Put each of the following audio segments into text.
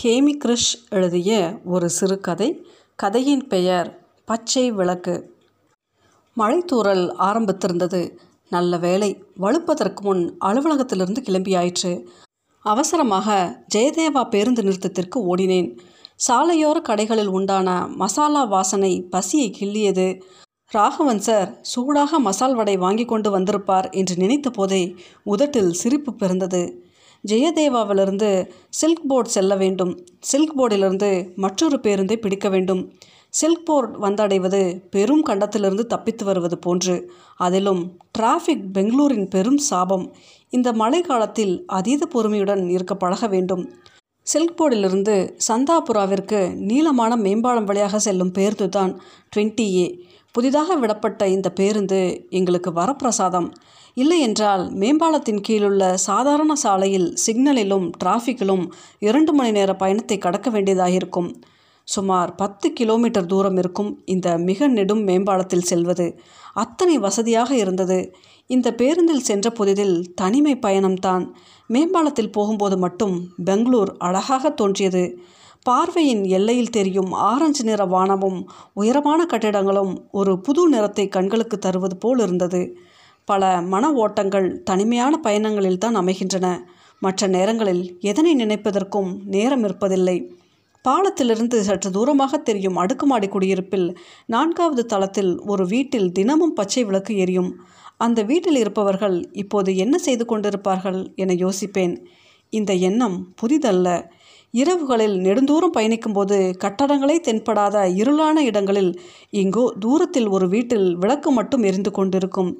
ஹேமி கிரிஷ் எழுதிய ஒரு சிறுகதை. கதையின் பெயர் பச்சை விளக்கு. மழைத்தூறல் ஆரம்பித்திருந்தது. நல்ல வேளை வழுப்பதற்கு முன் அலுவலகத்திலிருந்து கிளம்பியாயிற்று. அவசரமாக ஜெயதேவா பேருந்து நிறுத்தத்திற்கு ஓடினேன். சாலையோர கடைகளில் உண்டான மசாலா வாசனை பசியை கிள்ளியது. ராகவன் சார் சூடாக மசால் வடை வாங்கி கொண்டு வந்திருப்பார் என்று நினைத்த போதே உதட்டில் சிரிப்பு பிறந்தது ஜெயதேவாவிலிருந்து சில்க் போர்ட் செல்ல வேண்டும். சில்க் போர்டிலிருந்து மற்றொரு பேருந்தை பிடிக்க வேண்டும். சில்க் போர்ட் வந்தடைவது பெரும் கண்டத்திலிருந்து தப்பித்து வருவது போன்று. அதிலும் டிராஃபிக் பெங்களூரின் பெரும் சாபம். இந்த மழை காலத்தில் அதீத பொறுமையுடன் இருக்க பழக வேண்டும். சில்க் போர்டிலிருந்து சந்தாபுராவிற்கு நீளமான மேம்பாலம் வழியாக செல்லும் பேருந்து தான் டுவெண்ட்டி ஏ. புதிதாக விடப்பட்ட இந்த பேருந்து எங்களுக்கு வரப்பிரசாதம். இல்லை என்றால் மேம்பாலத்தின் கீழுள்ள சாதாரண சாலையில் சிக்னலிலும் டிராஃபிக்கிலும் இரண்டு மணி நேர பயணத்தை கடக்க வேண்டியதாகிருக்கும் சுமார் பத்து கிலோமீட்டர் தூரம் இருக்கும் இந்த மிக நெடும் மேம்பாலத்தில் செல்வது அத்தனை வசதியாக இருந்தது. இந்த பேருந்தில் சென்ற புதிதில் தனிமை பயணம்தான். மேம்பாலத்தில் போகும்போது மட்டும் பெங்களூர் அழகாக தோன்றியது. பார்வையின் எல்லையில் தெரியும் ஆரஞ்சு நிற வானமும் உயரமான கட்டிடங்களும் ஒரு புது நிறத்தை கண்களுக்கு தருவது போல் இருந்தது. பல மன ஓட்டங்கள் தனிமையான பயணங்களில் தான் அமைகின்றன. மற்ற நேரங்களில் எதனை நினைப்பதற்கும் நேரம் இருப்பதில்லை. பாலத்திலிருந்து சற்று தூரமாக தெரியும் அடுக்குமாடி குடியிருப்பில் நான்காவது தளத்தில் ஒரு வீட்டில் தினமும் பச்சை விளக்கு எரியும். அந்த வீட்டில் இருப்பவர்கள் இப்போது என்ன செய்து கொண்டிருப்பார்கள் என யோசிப்பேன். இந்த எண்ணம் புதிதல்ல. இரவுகளில் நெடுந்தூரம் பயணிக்கும்போது கட்டடங்களே தென்படாத இருளான இடங்களில் இங்கோ தூரத்தில் ஒரு வீட்டில் விளக்கு மட்டும் எரிந்து கொண்டிருக்கும்.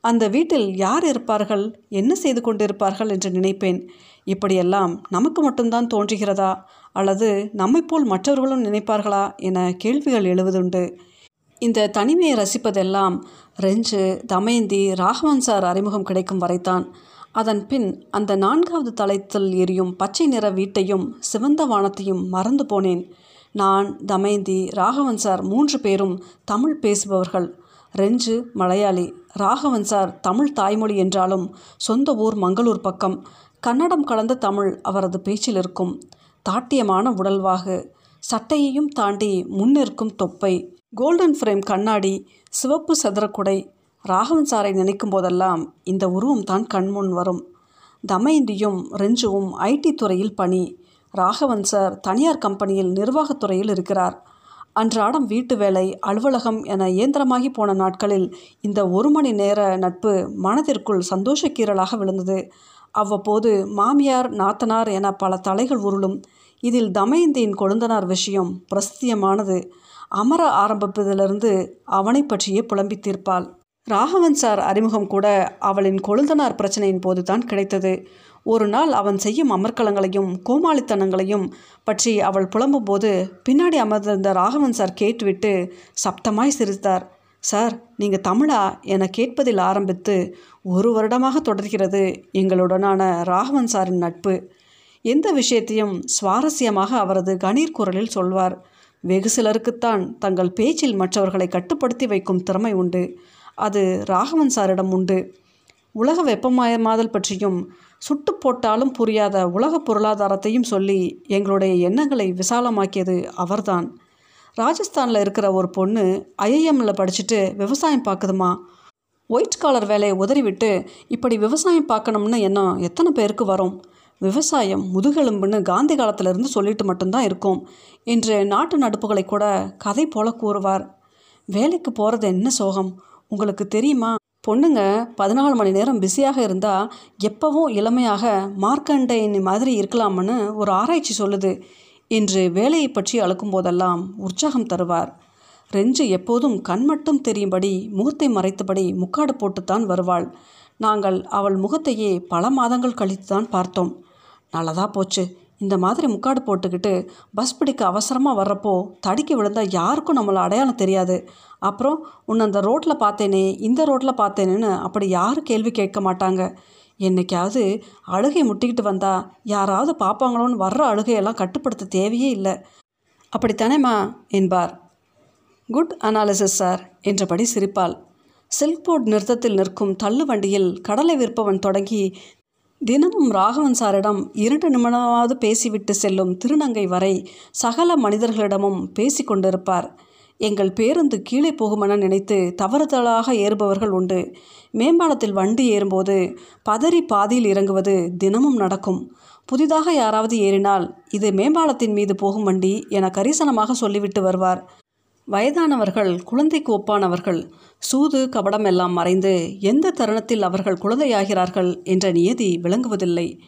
அந்த வீட்டில் யார் இருப்பார்கள்? என்ன செய்து கொண்டிருப்பார்கள் என்று நினைப்பேன். இப்படியெல்லாம் நமக்கு மட்டும்தான் தோன்றுகிறதா? அல்லது நம்மைப்போல் மற்றவர்களும் நினைப்பார்களா? என கேள்விகள் எழுவதுண்டு. இந்த தனிமையை ரசிப்பதெல்லாம் ரெஞ்சு தமயந்தி ராகவன் சார் அறிமுகம் கிடைக்கும் வரைத்தான். அதன் பின் அந்த நான்காவது தளத்தில் எரியும் பச்சை நிற வீட்டையும் சிவந்த வானத்தையும் மறந்து போனேன். நான் தமயந்தி ராகவன் சார் மூன்று பேரும் தமிழ் பேசுபவர்கள். ரெஞ்சு மலையாளி ராகவன் சார் தமிழ் தாய்மொழி என்றாலும் சொந்த ஊர் மங்களூர் பக்கம். கன்னடம் கலந்த தமிழ் அவரது பேச்சில் இருக்கும். தாட்டியமான உடல்வாகு. சட்டையையும் தாண்டி முன்னிற்கும் தொப்பை. கோல்டன் ஃப்ரேம் கண்ணாடி சிவப்பு சதுரக்குடை. ராகவன் சாரை நினைக்கும் போதெல்லாம் இந்த உருவம் தான் கண்முன் வரும். தமயந்தியும் ரெஞ்சுவும் ஐடி துறையில் பணி. ராகவன் சார் தனியார் கம்பெனியில் நிர்வாகத்துறையில் இருக்கிறார். அன்றாடம் வீட்டு வேலை அலுவலகம் என இயந்திரமாகி போன நாட்களில் இந்த ஒரு மணி நேர நட்பு மனதிற்குள் சந்தோஷக்கீரலாக விழுந்தது. அவ்வப்போது மாமியார் நாத்தனார் என பல தலைகள் உருளும். இதில் தமயந்தியின் கொழுந்தனார் விஷயம் பிரசித்தியமானது. அமர ஆரம்பிப்பதிலிருந்து அவனை பற்றியே புலம்பி தீர்ப்பாள். ராகவன் சார் அறிமுகம் கூட அவளின் கொழுந்தனார் பிரச்சனையின் போதுதான் கிடைத்தது. ஒரு நாள் அவன் செய்யும் அமர்க்கலங்களையும் கோமாளித்தனங்களையும் பற்றி அவள் புலம்பும்போது பின்னாடி அமர்ந்திருந்த ராகவன் சார் கேட்டுவிட்டு சப்தமாய் சிரித்தார். சார் நீங்கள் தமிழா? என கேட்பதில் ஆரம்பித்து ஒரு வருடமாக தொடர்கிறது எங்களுடனான ராகவன் சாரின் நட்பு. எந்த விஷயத்தையும் சுவாரஸ்யமாக அவரது கணீர் குரலில் சொல்வார். வெகு சிலருக்குத்தான் தங்கள் பேச்சில் மற்றவர்களை கட்டுப்படுத்தி வைக்கும் திறமை உண்டு. அது ராகவன் சாரிடம் உண்டு. உலக வெப்பமயமாதல் பற்றியும் சுட்டு போட்டாலும் புரியாத உலக பொருளாதாரத்தையும் சொல்லி எங்களுடைய எண்ணங்களை விசாலமாக்கியது அவர்தான். ராஜஸ்தானில் இருக்கிற ஒரு பொண்ணு ஐஐஎம்மில் படிச்சுட்டு விவசாயம் பார்க்குதுமா ஒயிட் காலர் வேலையை உதறிவிட்டு இப்படி விவசாயம் பார்க்கணும்னு எண்ணம் எத்தனை பேருக்கு வரும்? விவசாயம் முதுகெலும்புன்னு காந்தி காலத்திலிருந்து சொல்லிட்டு மட்டும்தான் இருக்கும் என்று நாட்டு நடுப்புகளை கூட கதை போல கூறுவார். வேலைக்கு போகிறது என்ன சோகம்? உங்களுக்கு தெரியுமா? பொண்ணுங்க பதினாலு மணி நேரம் பிஸியாக இருந்தால் எப்பவும் இளமையாக மார்க்கண்டைன் மாதிரி இருக்கலாம்னு ஒரு ஆராய்ச்சி சொல்லுது என்று வேலையை பற்றி அழுக்கும் போதெல்லாம் உற்சாகம் தருவார். ரெஞ்சு எப்போதும் கண் மட்டும் தெரியும்படி முகத்தை மறைத்தபடி முக்காடு போட்டுத்தான் வருவாள். நாங்கள் அவள் முகத்தையே பல மாதங்கள் கழித்து தான் பார்த்தோம். நல்லதா போச்சு. இந்த மாதிரி முக்காடு போட்டுக்கிட்டு பஸ் பிடிக்க அவசரமாக வர்றப்போ தடுக்கி விழுந்தால் யாருக்கும் நம்மளை அடையாளம் தெரியாது. அப்புறம் உன்னை அந்த ரோட்டில் பார்த்தேனே இந்த ரோட்டில் பார்த்தேனேன்னு அப்படி யாரும் கேள்வி கேட்க மாட்டாங்க. என்னைக்காவது அழுகை முட்டிக்கிட்டு வந்தால் யாராவது பார்ப்பாங்களோன்னு வர்ற அழுகையெல்லாம் கட்டுப்படுத்த தேவையே இல்லை. அப்படித்தானேம்மா? என்பார். குட் அனாலிசிஸ் சார் என்றபடி சிரிப்பாள். சில்க் போர்ட் நிறுத்தத்தில் நிற்கும் தள்ளு வண்டியில் கடலை விற்பவன் தொடங்கி தினமும் ராகவன் சாரிடம் இரண்டு நிமிடமாவது பேசிவிட்டு செல்லும் திருநங்கை வரை சகல மனிதர்களிடமும் பேசி கொண்டிருப்பார். எங்கள் பேருந்து கீழே போகுமென நினைத்து தவறுதலாக ஏறுபவர்கள் உண்டு. மேம்பாலத்தில் வண்டி ஏறும்போது பதறி பாதியில் இறங்குவது தினமும் நடக்கும். புதிதாக யாராவது ஏறினால் இது மேம்பாலத்தின் மீது போகும் வண்டி என கரிசனமாக சொல்லிவிட்டு வருவார். வயதானவர்கள் குழந்தைக்கு ஒப்பானவர்கள் சூது கபடம் எல்லாம் மறைந்து எந்த தருணத்தில் அவர்கள் குழந்தையாகிறார்கள் என்ற நியதி விளங்குவதில்லை.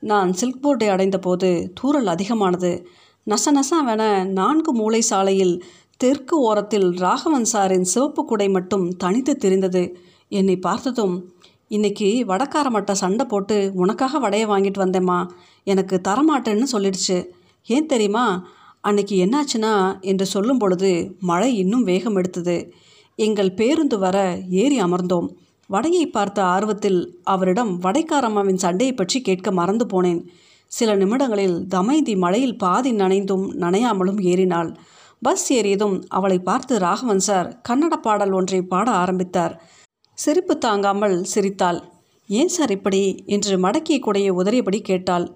நான் சில்க் போர்டை அடைந்தபோது தூறல் அதிகமானது. நச நசவென நான்கு மூளை சாலையில் தெற்கு ஓரத்தில் ராகவன் சாரின் சிவப்பு குடை மட்டும் தனித்து தெரிந்தது. என்னை பார்த்ததும் இன்னைக்கு வடக்கார மட்ட சண்டை போட்டு உனக்காக வடையை வாங்கிட்டு வந்தேம்மா. எனக்கு தரமாட்டேன்னு சொல்லிடுச்சு. ஏன் தெரியுமா? அன்னைக்கு என்னாச்சுன்னா என்று சொல்லும் பொழுது மழை இன்னும் வேகம் எடுத்தது. எங்கள் பேருந்து வர ஏறி அமர்ந்தோம். வடையை பார்த்த ஆர்வத்தில் அவரிடம் வடைக்காரம்மாவின் சண்டையை பற்றி கேட்க மறந்து போனேன். சில நிமிடங்களில் தமைதி மழையில் பாதி நனைந்தும் நனையாமலும் ஏறினாள். பஸ் ஏறியதும் அவளை பார்த்து ராகவன் சார் கன்னட பாடல் ஒன்றை பாட ஆரம்பித்தார். சிரிப்பு தாங்காமல் சிரித்தாள். ஏன் சார் இப்படி? என்று மடக்கிய குடையை உதறியபடி கேட்டாள்.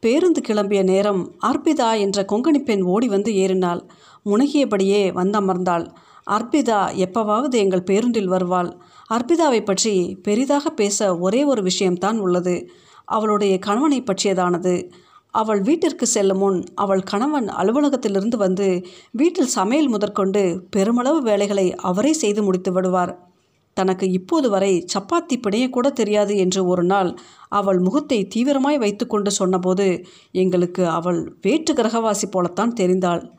பேருந்து கிளம்பிய நேரம் அர்ப்பிதா என்ற கொங்கணி பெண் ஓடி வந்து ஏறினாள். முனகியபடியே வந்தமர்ந்தாள். அர்ப்பிதா எப்பவாவது எங்கள் பேருந்தில் வருவாள். அர்ப்பிதாவை பற்றி பெரிதாக பேச ஒரே ஒரு விஷயம்தான் உள்ளது. அவளுடைய கணவனை பற்றியதானது. அவள் வீட்டிற்கு செல்லும் முன் அவள் கணவன் அலுவலகத்திலிருந்து வந்து வீட்டில் சமையல் முதற்கொண்டு பெருமளவு வேலைகளை அவரே செய்து முடித்து விடுவார். தனக்கு இப்போது வரை சப்பாத்தி பிணையக்கூட தெரியாது என்று ஒரு நாள் அவள் முகத்தை தீவிரமாய் வைத்துக்கொண்டு சொன்னபோது எங்களுக்கு அவள் வேற்று கிரகவாசி போலத்தான் தெரிந்தாள்.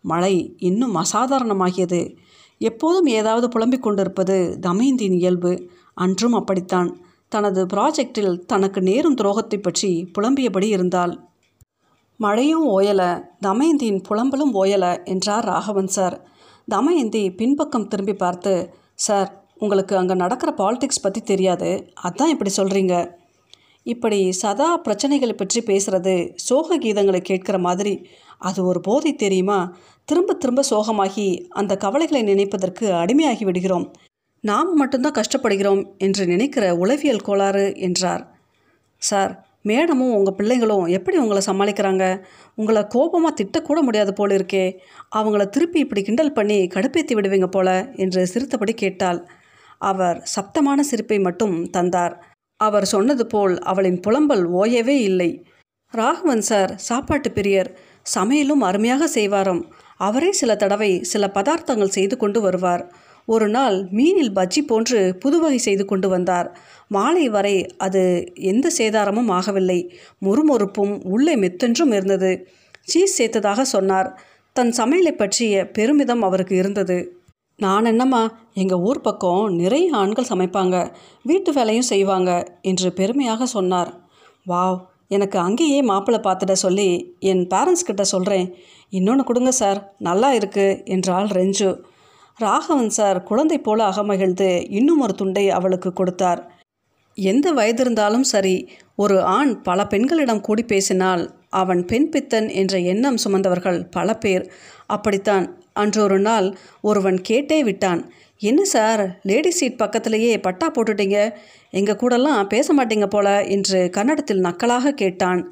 மழை இன்னும் அசாதாரணமாகியது. எப்போதும் ஏதாவது புலம்பிக் கொண்டிருப்பது தமயந்தின் இயல்பு. அன்றும் அப்படித்தான். தனது ப்ராஜெக்டில் தனக்கு நேரும் துரோகத்தை பற்றி புலம்பியபடி இருந்தாள். மழையும் ஓயல தமயந்தியின் புலம்பலும் ஓயல என்றார் ராகவன் சார். தமயந்தி பின்பக்கம் திரும்பி பார்த்து சார் உங்களுக்கு அங்கே நடக்கிற பாலிடிக்ஸ் பற்றி தெரியாது. அதான் இப்படி சொல்கிறீங்க இப்படி சதா பிரச்சனைகளை பற்றி பேசுகிறது சோக கீதங்களை கேட்குற மாதிரி அது ஒரு போதை தெரியுமா? திரும்ப திரும்ப சோகமாகி அந்த கவலைகளை நினைப்பதற்கு அடிமையாகி விடுகிறோம். நாம் மட்டும்தான் கஷ்டப்படுகிறோம் என்று நினைக்கிற உளவியல் கோளாறு என்றார். சார் மேடமும் உங்கள் பிள்ளைங்களும் எப்படி உங்களை சமாளிக்கிறாங்க? உங்களை கோபமாக திட்டக்கூட முடியாது போல இருக்கே. அவங்கள திருப்பி இப்படி கிண்டல் பண்ணி கடுப்பேற்றி விடுவீங்க போல என்று சிரித்தபடி கேட்டாள். அவர் சப்தமான சிரிப்பை மட்டும் தந்தார். அவர் சொன்னது போல் அவளின் புலம்பல் ஓயவே இல்லை. ராகவன் சார் சாப்பாட்டு பிரியர் சமையலும் அருமையாக செய்வாராம். அவரே சில தடவை சில பதார்த்தங்கள் செய்து கொண்டு வருவார். ஒரு நாள் மீனில் பஜ்ஜி போன்று புதுவகை செய்து கொண்டு வந்தார். மாலை வரை அது எந்த சேதாரமும் ஆகவில்லை. முறுமுறுப்பும் உள்ளே மெத்தென்றும் இருந்தது. சீஸ் சேர்த்ததாக சொன்னார். தன் சமையலை பற்றிய பெருமிதம் அவருக்கு இருந்தது. நான் என்னம்மா எங்கள் ஊர் பக்கம் நிறைய ஆண்கள் சமைப்பாங்க வீட்டு வேலையும் செய்வாங்க என்று பெருமையாக சொன்னார். வாவ் எனக்கு அங்கேயே மாப்பிள்ளை பார்த்துட சொல்லி என் பேரண்ட்ஸ் கிட்ட சொல்கிறேன் இன்னொன்று கொடுங்க சார் நல்லா இருக்குது என்றாள் ரெஞ்சு. ராகவன் சார் குழந்தை போல அகமகிழ்ந்து இன்னும் ஒரு துண்டை அவளுக்கு கொடுத்தார். எந்த வயது இருந்தாலும் சரி ஒரு ஆண் பல பெண்களிடம் கூடி பேசினால் அவன் பெண் பித்தன் என்ற எண்ணம் சுமந்தவர்கள் பல பேர். அப்படித்தான் அன்றொரு நாள் ஒருவன் கேட்டே விட்டான் என்ன சார் லேடி சீட் பக்கத்திலேயே பட்டா போட்டுட்டீங்க? எங்கள் கூடலாம் பேச மாட்டீங்க போல என்று கன்னடத்தில் நக்கலாக கேட்டான்.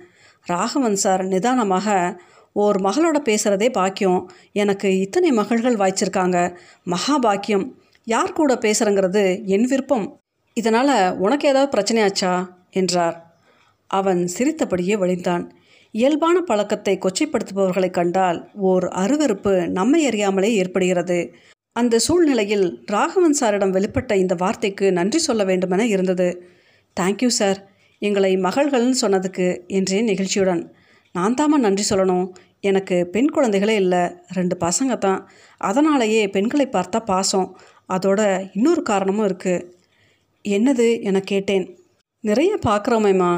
ராகவன் சார் நிதானமாக ஓர் மகளோட பேசுகிறதே பாக்கியம். எனக்கு இத்தனை மகள்கள் வாய்ச்சிருக்காங்க. மகா பாக்கியம். யார் கூட பேசுகிறங்கிறது என் விருப்பம். இதனால் உனக்கு ஏதாவது பிரச்சனையாச்சா? என்றார். அவன் சிரித்தபடியே வழிந்தான். இயல்பான பழக்கத்தை கொச்சைப்படுத்துபவர்களை கண்டால் ஓர் அருவருப்பு நம்மை அறியாமலே ஏற்படுகிறது. அந்த சூழ்நிலையில் ராகவன் சாரிடம் வெளிப்பட்ட இந்த வார்த்தைக்கு நன்றி சொல்ல வேண்டுமென இருந்தது. தேங்க்யூ சார் எங்களை மகள்கள்னு சொன்னதுக்கு என்றேன் நிகழ்ச்சியுடன். நான் தாமா நன்றி சொல்லணும். எனக்கு பெண் குழந்தைகளே இல்லை. ரெண்டு பசங்க தான். அதனாலேயே பெண்களை பார்த்தா பாசம். அதோட இன்னொரு காரணமும் இருக்குது என்னது? என கேட்டேன். நிறைய பார்க்குறோமேம்மா.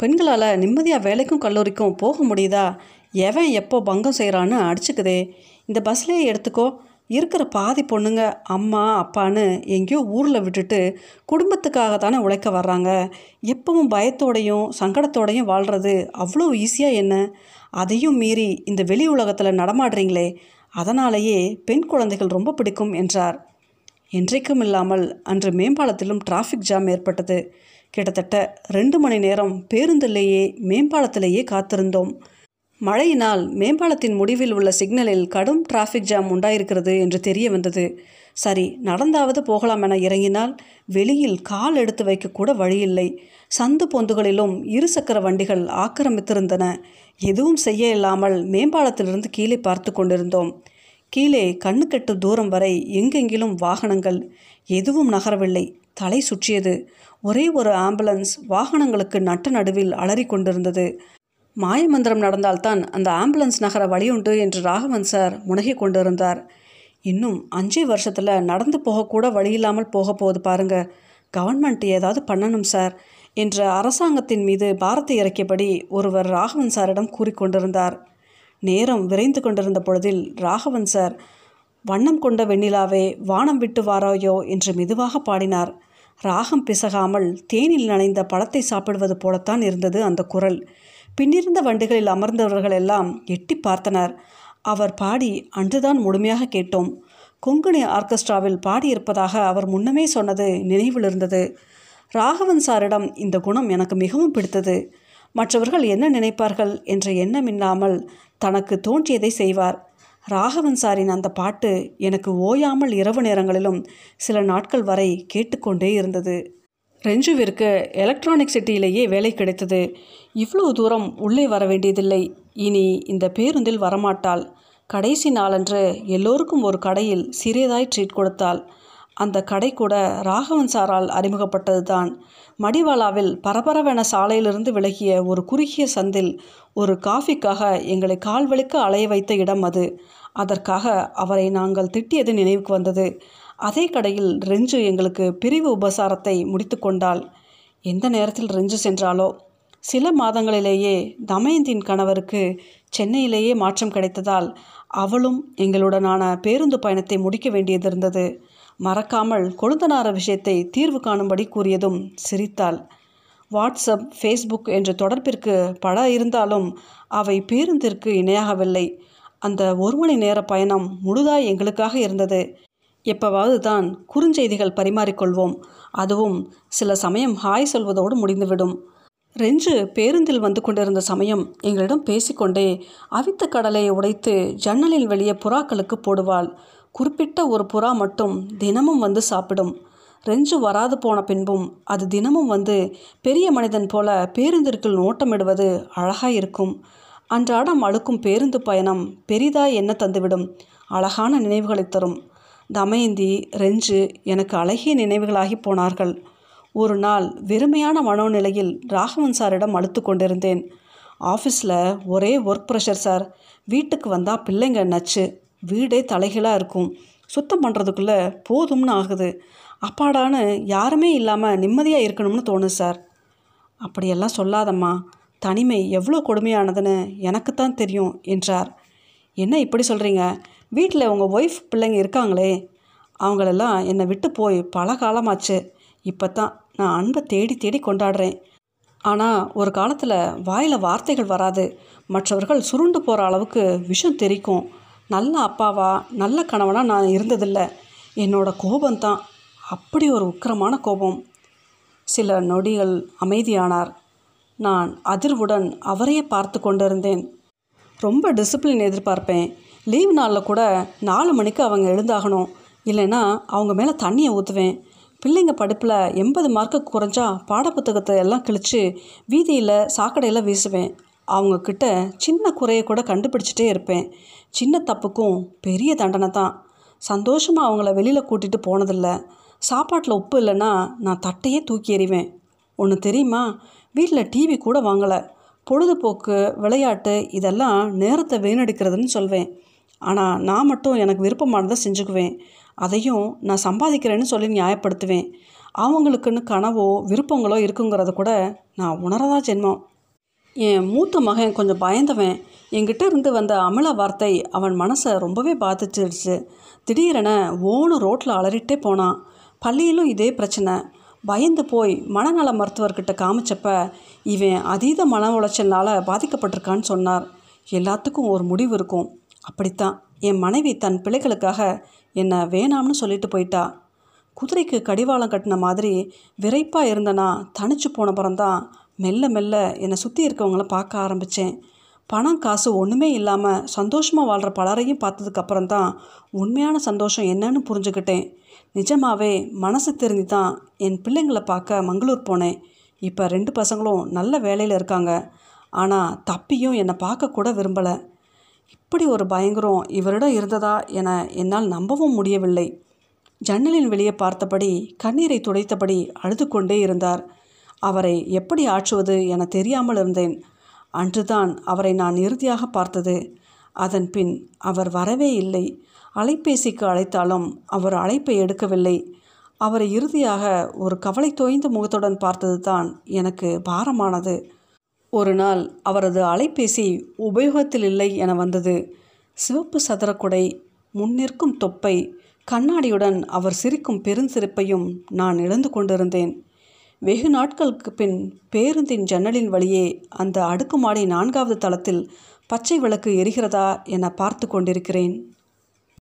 பெண்களால் நிம்மதியாக வேலைக்கும் கல்லூரிக்கும் போக முடியுதா? எவன் எப்போ பங்கம் செய்கிறான்னு அடிச்சுக்குதே. இந்த பஸ்லேயே எடுத்துக்கோ. இருக்கிற பாதி பொண்ணுங்க அம்மா அப்பான்னு எங்கேயோ ஊரில் விட்டுட்டு குடும்பத்துக்காக தானே உழைக்க வர்றாங்க. எப்பவும் பயத்தோடையும் சங்கடத்தோடையும் வாழ்கிறது அவ்வளோ ஈஸியாக என்ன? அதையும் மீறி இந்த வெளி உலகத்தில் நடமாடுறீங்களே. அதனாலேயே பெண் குழந்தைகள் ரொம்ப பிடிக்கும் என்றார். என்றைக்கும் இல்லாமல் அன்று மேம்பாலத்திலும் டிராஃபிக் ஜாம் ஏற்பட்டது. கிட்டத்தட்ட ரெண்டு மணி நேரம் பேருந்திலேயே மேம்பாலத்திலேயே காத்திருந்தோம். மழையினால் மேம்பாலத்தின் முடிவில் உள்ள சிக்னலில் கடும் டிராஃபிக் ஜாம் உண்டாயிருக்கிறது என்று தெரிய வந்தது. சரி நடந்தாவது போகலாம் என இறங்கினால் வெளியில் கால் எடுத்து வைக்கக்கூட வழியில்லை. சந்து பொந்துகளிலும் இருசக்கர வண்டிகள் ஆக்கிரமித்திருந்தன. எதுவும் செய்ய இல்லாமல் மேம்பாலத்திலிருந்து கீழே பார்த்து கொண்டிருந்தோம். கீழே கண்ணுக்கெட்டு தூரம் வரை எங்கெங்கிலும் வாகனங்கள் எதுவும் நகரவில்லை. தலை சுற்றியது. ஒரே ஒரு ஆம்புலன்ஸ் வாகனங்களுக்கு நட்ட நடுவில் அலறி கொண்டிருந்தது. மாயமந்திரம் நடந்தால்தான் அந்த ஆம்புலன்ஸ் நகர வழியுண்டு என்று ராகவன் சார் முனகிக் கொண்டிருந்தார். இன்னும் அஞ்சே வருஷத்தில் நடந்து போகக்கூட வழி இல்லாமல் போக போகுது பாருங்க. கவர்மெண்ட் ஏதாவது பண்ணணும் சார் என்ற அரசாங்கத்தின் மீது பாரத்தை இறக்கியபடி ஒருவர் ராகவன் சாரிடம் கூறிக்கொண்டிருந்தார் நேரம் விரைந்து கொண்டிருந்த பொழுதில் ராகவன் சார் வண்ணம் கொண்ட வெண்ணிலாவே வானம் விட்டு வாராயோ என்று மெதுவாக பாடினார். ராகம் பிசகாமல் தேனில் நனைந்த பழத்தை சாப்பிடுவது போலத்தான் இருந்தது அந்த குரல். பின்னிருந்த வண்டிகளில் அமர்ந்தவர்கள் எல்லாம் எட்டி பார்த்தனர். அவர் பாடி அன்றுதான் முழுமையாக கேட்டோம். கொங்குனி ஆர்கெஸ்ட்ராவில் பாடியிருப்பதாக அவர் முன்னமே சொன்னது நினைவில் இருந்தது. ராகவன் சாரிடம் இந்த குணம் எனக்கு மிகவும் பிடித்தது. மற்றவர்கள் என்ன நினைப்பார்கள் என்ற எண்ணம் இல்லாமல் தனக்கு தோன்றியதை செய்வார். ராகவன் சாரின் அந்த பாட்டு எனக்கு ஓயாமல் இரவு நேரங்களிலும் சில நாட்கள் வரை கேட்டுக்கொண்டே இருந்தது. ரெஞ்சுவிற்கு எலக்ட்ரானிக் சிட்டியிலேயே வேலை கிடைத்தது. இவ்வளோ தூரம் உள்ளே வர வேண்டியதில்லை. இனி இந்த பேருந்தில் வரமாட்டாள். கடைசி நாளன்று எல்லோருக்கும் ஒரு கடையில் சிறியதாய் ட்ரீட் கொடுத்தாள். அந்த கடை கூட ராகவன் சாரால் அறிமுகப்பட்டதுதான். மடிவாலாவில் பரபரவென சாலையிலிருந்து விலகிய ஒரு குறுகிய சந்தில் ஒரு காஃபிக்காக எங்களை கால்வழிக்க அலைய வைத்த இடம் அது. அதற்காக அவரை நாங்கள் திட்டியது நினைவுக்கு வந்தது. அதே கடையில் ரெஞ்சு எங்களுக்கு பிரிவு உபசாரத்தை முடித்து கொண்டாள். எந்த நேரத்தில் ரெஞ்சு சென்றாலோ? சில மாதங்களிலேயே தமயந்தின் கணவருக்கு சென்னையிலேயே மாற்றம் கிடைத்ததால் அவளும் எங்களுடனான பேருந்து பயணத்தை முடிக்க வேண்டியதிருந்தது. மறக்காமல் கொழுந்தனார விஷயத்தை தீர்வு காணும்படி கூறியதும் சிரித்தாள். வாட்ஸ்அப் ஃபேஸ்புக் என்ற தொடர்பிற்கு பல இருந்தாலும் அவை பேருந்திற்கு இணையாகவில்லை. அந்த ஒரு மணி நேர பயணம் முழுதாய் எங்களுக்காக இருந்தது. எப்பவாவது தான் குறுஞ்செய்திகள் பரிமாறிக்கொள்வோம். அதுவும் சில சமயம் ஹாய் சொல்வதோடு முடிந்துவிடும். ரெஞ்சு பேருந்தில் வந்து கொண்டிருந்த சமயம் எங்களிடம் பேசிக்கொண்டே அவித்த கடலையை உடைத்து ஜன்னலில் வெளியே புறாக்களுக்கு போடுவாள். குறிப்பிட்ட ஒரு புறா மட்டும் தினமும் வந்து சாப்பிடும். ரெஞ்சு வராது போன பின்பும் அது தினமும் வந்து பெரிய மனிதன் போல பேருந்திற்குள் நோட்டமிடுவது அழகாக இருக்கும் அன்றாடம் அழுக்கும் பேருந்து பயணம் பெரிதாய் என்ன தந்துவிடும்? அழகான நினைவுகளை தரும். தமயந்தி ரெஞ்சு எனக்கு அழகிய நினைவுகளாகி போனார்கள். ஒரு நாள் வெறுமையான மனோநிலையில் ராகவன் சாரிடம் அழுத்து கொண்டிருந்தேன். ஆஃபீஸில் ஒரே ஒர்க் ப்ரெஷர் சார். வீட்டுக்கு வந்தால் பிள்ளைங்க நச்சு. வீடே தலைகீழாக இருக்கும். சுத்தம் பண்ணுறதுக்குள்ளே போதும்னு ஆகுது. அப்பாடான்னு யாருமே இல்லாமல் நிம்மதியாக இருக்கணும்னு தோணும் சார். அப்படியெல்லாம் சொல்லாதம்மா. தனிமை எவ்வளோ கொடுமையானதுன்னு எனக்குத்தான் தெரியும் என்றார். என்ன இப்படி சொல்கிறீங்க வீட்டில் உங்கள் ஒய்ஃப் பிள்ளைங்க இருக்காங்களே? அவங்களெல்லாம் என்னை விட்டு போய் பல காலமாச்சு. இப்போ தான் நான் அன்பை தேடி தேடி கொண்டாடுறேன். ஆனால் ஒரு காலத்தில் வாயில் வார்த்தைகள் வராது. மற்றவர்கள் சுருண்டு போகிற அளவுக்கு விஷம் தெரிக்கும். நல்ல அப்பாவா நல்ல கணவனாக நான் இருந்ததில்லை. என்னோட கோபம்தான். அப்படி ஒரு உக்கிரமான கோபம். சில நொடிகள் அமைதியானார். நான் அதிர்வுடன் அவரையே பார்த்து கொண்டிருந்தேன். ரொம்ப டிசிப்ளின் எதிர்பார்ப்பேன். லீவ் நாளில் கூட நாலு மணிக்கு அவங்க எழுந்தாகணும். இல்லைன்னா அவங்க மேலே தண்ணியை ஊற்றுவேன் பிள்ளைங்க படிப்பில் எண்பது மார்க்கு குறைஞ்சா பாடப்புத்தகத்தை எல்லாம் கிழித்து வீதியில் சாக்கடையில் வீசுவேன். அவங்கக்கிட்ட சின்ன குறையை கூட கண்டுபிடிச்சிட்டே இருப்பேன். சின்ன தப்புக்கும் பெரிய தண்டனை தான். சந்தோஷமாக அவங்கள வெளியில் கூட்டிகிட்டு போனதில்லை. சாப்பாட்டில் உப்பு இல்லைன்னா நான் தட்டையே தூக்கி எறிவேன். ஒன்று தெரியுமா? வீட்டில் டிவி கூட வாங்கலை. பொழுதுபோக்கு விளையாட்டு இதெல்லாம் நேரத்தை வீணடிக்கிறதுன்னு சொல்வேன். ஆனால் நான் மட்டும் எனக்கு விருப்பமானதை செஞ்சுக்குவேன். அதையும் நான் சம்பாதிக்கிறேன்னு சொல்லி நியாயப்படுத்துவேன். அவங்களுக்குன்னு கனவோ விருப்பங்களோ இருக்குங்கிறத கூட நான் உணரதா ஜென்மம். என் மூத்த மகன் கொஞ்சம் பயந்தவன். என்கிட்ட இருந்து வந்த அமல வார்த்தை அவன் மனசை ரொம்பவே பாதிச்சிருச்சு. திடீரென ஓனு ரோட்டில் அலறிட்டே போனான். பள்ளியிலும் இதே பிரச்சனை. பயந்து போய் மனநல மருத்துவர்கிட்ட காமிச்சப்ப இவன் அதீத மன உளைச்சல்னால் பாதிக்கப்பட்டிருக்கான்னு சொன்னார். எல்லாத்துக்கும் ஒரு முடிவு இருக்கும். அப்படித்தான். என் மனைவி தன் பிள்ளைகளுக்காக என்னை வேணாம்னு சொல்லிட்டு போயிட்டா. குதிரைக்கு கடிவாளம் கட்டின மாதிரி விரைப்பாக இருந்தனா தனிச்சு போன பிறந்தான் மெல்ல மெல்ல என்னை சுற்றி இருக்கவங்கள பார்க்க ஆரம்பித்தேன் பணம் காசு ஒன்றுமே இல்லாமல் சந்தோஷமாக வாழ்கிற பலரையும் பார்த்ததுக்கப்புறம் தான் உண்மையான சந்தோஷம் என்னன்னு புரிஞ்சுக்கிட்டேன். நிஜமாவே மனசு தெரிஞ்சு தான் என் பிள்ளைங்களை பார்க்க மங்களூர் போனேன். இப்போ ரெண்டு பசங்களும் நல்ல வேலையில் இருக்காங்க. ஆனால் தப்பியும் என்னை பார்க்கக்கூட விரும்பலை. இப்படி ஒரு பயங்கரம் இவரிடம் இருந்ததா என என்னால் நம்பவும் முடியவில்லை. ஜன்னலின் வெளியே பார்த்தபடி கண்ணீரை துடைத்தபடி அழுது கொண்டே இருந்தார். அவரை எப்படி ஆற்றுவது என தெரியாமல் இருந்தேன். அன்றுதான் அவரை நான் இறுதியாக பார்த்தது. அதன் பின் அவர் வரவே இல்லை. அலைபேசிக்கு அழைத்தாலும் அவர் அழைப்பை எடுக்கவில்லை. அவரை இறுதியாக ஒரு கவலை தோய்ந்த முகத்துடன் பார்த்தது தான் எனக்கு பாரமானது. ஒரு நாள் அவரது அலைபேசி உபயோகத்தில் இல்லை என வந்தது. சிவப்பு சதுரக்குடை முன்னிற்கும் தொப்பை கண்ணாடியுடன் அவர் சிரிக்கும் பெருஞ்சிரிப்பையும் நான் இழந்து கொண்டிருந்தேன். வெகு நாட்களுக்கு பின் பேருந்தின் ஜன்னலின் வழியே அந்த அடுக்குமாடி நான்காவது தளத்தில் பச்சை விளக்கு எரிகிறதா என பார்த்து கொண்டிருக்கிறேன்.